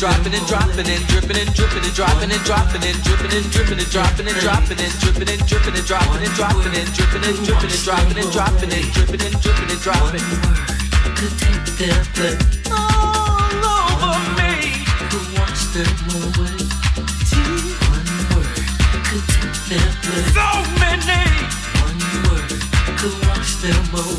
dropping and dropping and dripping and dripping and dropping and dropping and dripping and dripping and dropping and dropping and dripping and dripping and dropping and dropping and dripping and dripping and dropping and dropping and dripping and dripping and dropping. Could take the blood all over me. Could wash them away. One word could take their blood. So many. One word could wash them away.